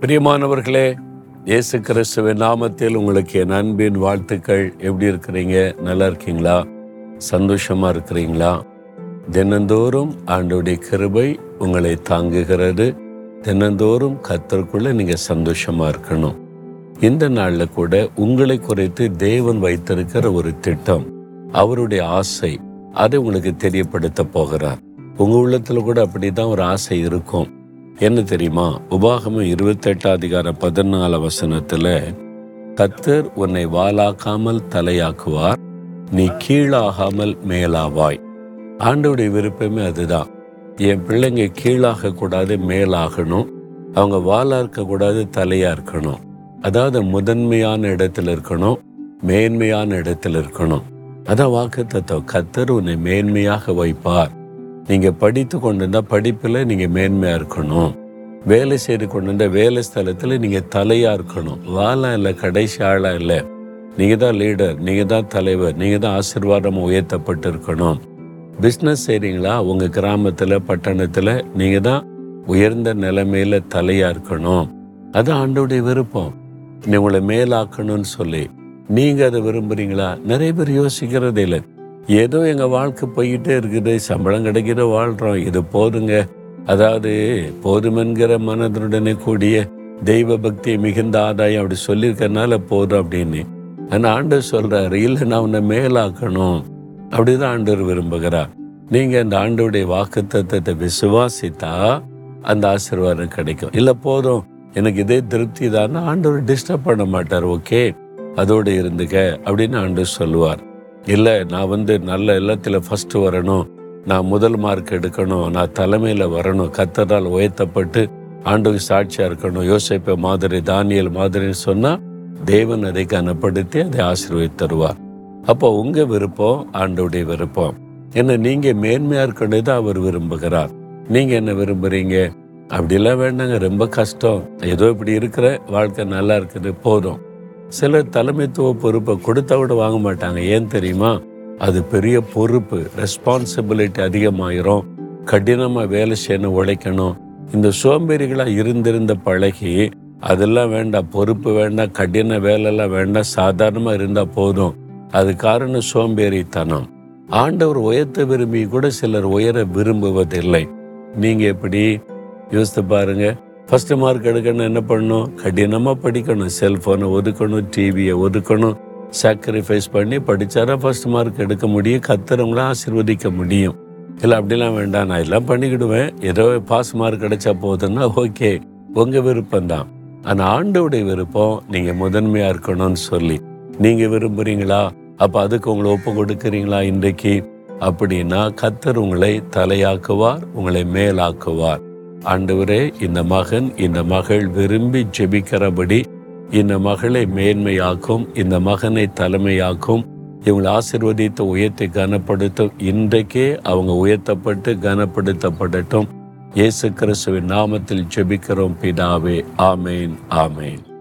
பிரியமானவர்களே இயேசு கிறிஸ்துவின் நாமத்தில் உங்களுக்கு என் அன்பின் வாழ்த்துக்கள். எப்படி இருக்கிறீங்க? நல்லா இருக்கீங்களா? சந்தோஷமா இருக்கிறீங்களா? தினந்தோறும் ஆண்டோடைய கிருபை உங்களை தாங்குகிறது. தினந்தோறும் கத்தருக்குள்ள நீங்க சந்தோஷமா இருக்கணும். இந்த நாளில் கூட உங்களை குறைத்து தேவன் வைத்திருக்கிற ஒரு திட்டம் அவருடைய ஆசை அதை உங்களுக்கு தெரியப்படுத்த போகிறார். உங்க உள்ளத்துல கூட அப்படிதான் ஒரு ஆசை இருக்கும். என்ன தெரியுமா? உபாகமும் இருபத்தெட்டாம் அதிகார பதினால வசனத்துல கத்தர் உன்னை வாலாக்காமல் தலையாக்குவார் நீ கீழாகாமல் மேலாவாய். ஆண்டோடைய விருப்பமே அதுதான். என் பிள்ளைங்க கீழாக கூடாது மேலாகணும். அவங்க வாலா இருக்கக்கூடாது தலையா இருக்கணும் அதாவது முதன்மையான இடத்துல இருக்கணும் மேன்மையான இடத்துல இருக்கணும். அதான் வாக்கு தத்துவம் கத்தர் உன்னை மேன்மையாக வைப்பார் நீங்க படித்து கொண்டிருந்தா படிப்புல நீங்க மேன்மையா இருக்கணும். வேலை செய்து கொண்டிருந்த வேலை ஸ்தலத்துல நீங்க தலையா இருக்கணும். வாழா இல்லை கடைசி ஆளா இல்லை. நீங்க தான் லீடர் நீங்க தான் தலைவர் நீங்க தான் ஆசீர்வாதம் உயர்த்தப்பட்டு இருக்கணும் பிஸ்னஸ் செய்றீங்களா? உங்க கிராமத்துல பட்டணத்துல நீங்க தான் உயர்ந்த நிலைமையில தலையா இருக்கணும். அது ஆண்டோடைய விருப்பம். நீ உங்களை மேலாக்கணும்னு சொல்லி. நீங்க அதை விரும்புறீங்களா? நிறைய பேர் யோசிக்கிறதே இல்லை. ஏதோ எங்கள் வாழ்க்கை போய்கிட்டே இருக்குது. சம்பளம் கிடைக்கிற வாழ்கிறோம் இது போதுங்க. அதாவது போதுமென்கிற மனதுடனே கூடிய தெய்வ பக்தி மிகுந்த ஆதாயம் அப்படி சொல்லியிருக்கனால போதும் அப்படின்னு. ஆனால் ஆண்டவர் சொல்கிறாரு இல்லை நான் உன்னை மேலாக்கணும். அப்படிதான் ஆண்டவர் விரும்புகிறார். நீங்கள் அந்த ஆண்டோடைய வாக்கு தத்துவத்தை விசுவாசித்தா அந்த ஆசீர்வாதம் கிடைக்கும். இல்லை போதும். எனக்கு இதே திருப்தி தான். ஆண்டவர் டிஸ்டர்ப் பண்ண மாட்டார். ஓகே? அதோடு இருந்துக்க அப்படின்னு ஆண்டவர் சொல்லுவார். இல்லை நான் வந்து நல்ல இல்லத்தில் ஃபஸ்ட்டு வரணும். நான் முதல் மார்க் எடுக்கணும். நான் தலைமையில் வரணும். கத்தரால் உயர்த்தப்பட்டு ஆண்டுக்கு சாட்சியாக இருக்கணும். யோசிப்ப மாதிரி தானியல் மாதிரின்னு சொன்னால் தேவன் அதை கனப்படுத்தி அதை ஆசீர்வதி தருவார். அப்போ உங்கள் விருப்பம் ஆண்டோடைய விருப்பம். என்ன நீங்கள் மேன்மையாக இருக்கணும் அவர் விரும்புகிறார். நீங்கள் என்ன விரும்புறீங்க? அப்படிலாம் வேண்டாங்க. ரொம்ப கஷ்டம். ஏதோ இப்படி இருக்கிற வாழ்க்கை நல்லா இருக்குது போதும். சிலர் தலைமைத்துவ பொறுப்பை கொடுத்தா விட வாங்க மாட்டாங்க. ஏன் தெரியுமா? அது பெரிய பொறுப்பு. ரெஸ்பான்சிபிலிட்டி அதிகமாயிரும். கடினமாக வேலை செய்யணும் உழைக்கணும். இந்த சோம்பேறிகளாக இருந்திருந்த பழகி அதெல்லாம் வேண்டாம் பொறுப்பு வேண்டாம் கடின வேலைலாம் வேண்டாம் சாதாரணமாக இருந்தால் போதும். அது காரணம் சோம்பேறித்தனம். ஆண்டவர் உயர்த்த விரும்பி கூட சிலர் உயர விரும்புவதில்லை. நீங்கள் எப்படி? யோசித்து பாருங்கள் ஃபர்ஸ்ட் மார்க் எடுக்கணும் என்ன பண்ணணும்? கடினமாக படிக்கணும். செல்ஃபோனை ஒதுக்கணும் டிவியை ஒதுக்கணும். சாக்ரிஃபைஸ் பண்ணி படித்தாரா ஃபர்ஸ்ட் மார்க் எடுக்க முடியும். கத்துறவங்கள ஆசீர்வதிக்க முடியும். இல்லை அப்படிலாம் வேண்டாம். நான் எல்லாம் பண்ணிக்கிடுவேன். ஏதோ பாஸ் மார்க் கிடைச்சா போதுன்னா ஓகே உங்கள் விருப்பம் தான். ஆனா ஆண்டவுடைய விருப்பம் நீங்கள் முதன்மையாக இருக்கணும்னு சொல்லி. நீங்கள் விரும்புகிறீங்களா அப்போ அதுக்கு உங்களை ஒப்பு கொடுக்குறீங்களா இன்றைக்கு? அப்படின்னா கத்தர் உங்களை தலையாக்குவார் உங்களை மேலாக்குவார். ஆண்டவரே இந்த மகன் இந்த மகள் விரும்பி ஜெபிக்கிறபடி இந்த மகளை மேன்மையாக்கும் இந்த மகனை தலைமையாக்கும் இவங்களை ஆசிர்வதித்து உயர்த்தி கனப்படுத்தும். இன்றைக்கே அவங்க உயர்த்தப்பட்டு கனப்படுத்தப்படட்டும். இயேசு கிறிஸ்துவின் நாமத்தில் ஜெபிக்கிறோம் பிதாவே. ஆமேன் ஆமேன்.